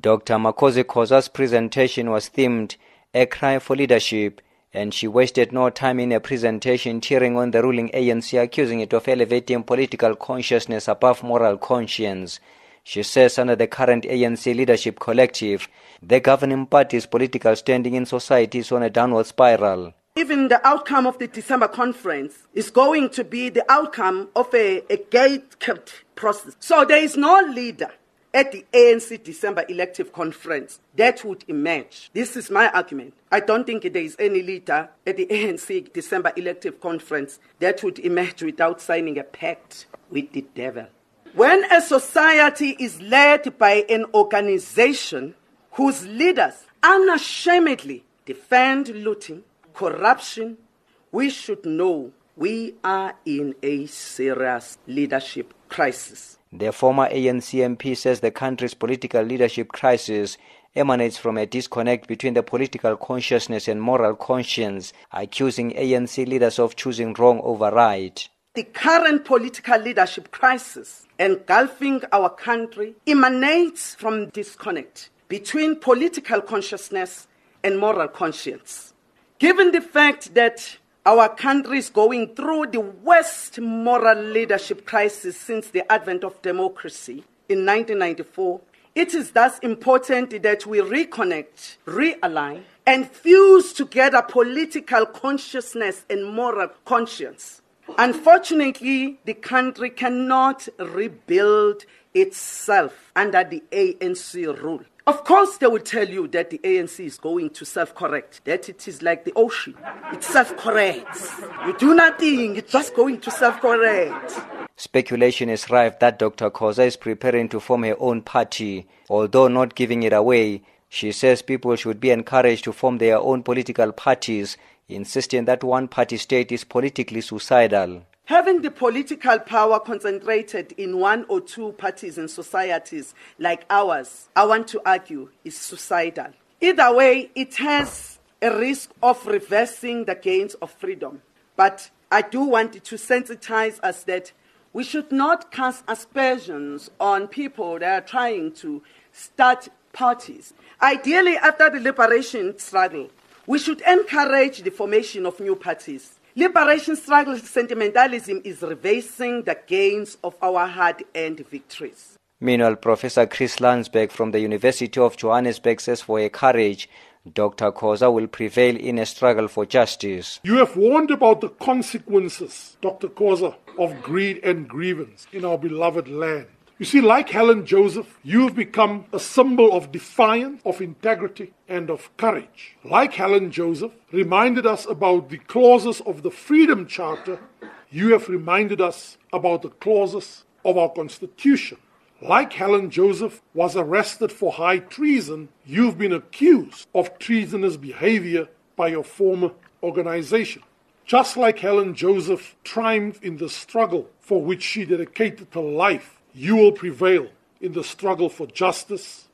Dr. Makhosi Khoza's presentation was themed A Cry for Leadership, and she wasted no time in her presentation tearing on the ruling ANC, accusing it of elevating political consciousness above moral conscience. She says under the current ANC leadership collective, the governing party's political standing in society is on a downward spiral. Even the outcome of the December conference is going to be the outcome of a, a gate-kept process. So there is no leader at the ANC December elective conference that would emerge. This is my argument. I don't think there is any leader at the ANC December elective conference that would emerge without signing a pact with the devil. When a society is led by an organization whose leaders unashamedly defend looting, corruption, we should know we are in a serious leadership crisis. The former ANC MP says the country's political leadership crisis emanates from a disconnect between the political consciousness and moral conscience, accusing ANC leaders of choosing wrong over right. The current political leadership crisis engulfing our country emanates from disconnect between political consciousness and moral conscience. Given the fact that our country is going through the worst moral leadership crisis since the advent of democracy in 1994. It is thus important that we reconnect, realign, and fuse together political consciousness and moral conscience. Unfortunately, the country cannot rebuild itself under the ANC rule. Of course, they will tell you that the ANC is going to self correct, that it is like the ocean. It self corrects. You do nothing, it's just going to self correct. Speculation is rife that Dr. Khoza is preparing to form her own party. Although not giving it away, she says people should be encouraged to form their own political parties, insisting that one party state is politically suicidal. Having the political power concentrated in one or two parties in societies like ours, I want to argue, is suicidal. Either way, it has a risk of reversing the gains of freedom. But I do want to sensitize us that we should not cast aspersions on people that are trying to start parties. Ideally, after the liberation struggle, we should encourage the formation of new parties. Liberation struggle sentimentalism is reversing the gains of our hard earned victories. Meanwhile, Professor Chris Landsberg from the University of Johannesburg says for a courage, Dr. Khoza will prevail in a struggle for justice. You have warned about the consequences, Dr. Khoza, of greed and grievance in our beloved land. You see, like Helen Joseph, you've become a symbol of defiance, of integrity, and of courage. Like Helen Joseph reminded us about the clauses of the Freedom Charter, you have reminded us about the clauses of our Constitution. Like Helen Joseph was arrested for high treason, you've been accused of treasonous behavior by your former organization. Just like Helen Joseph triumphed in the struggle for which she dedicated her life, you will prevail in the struggle for justice,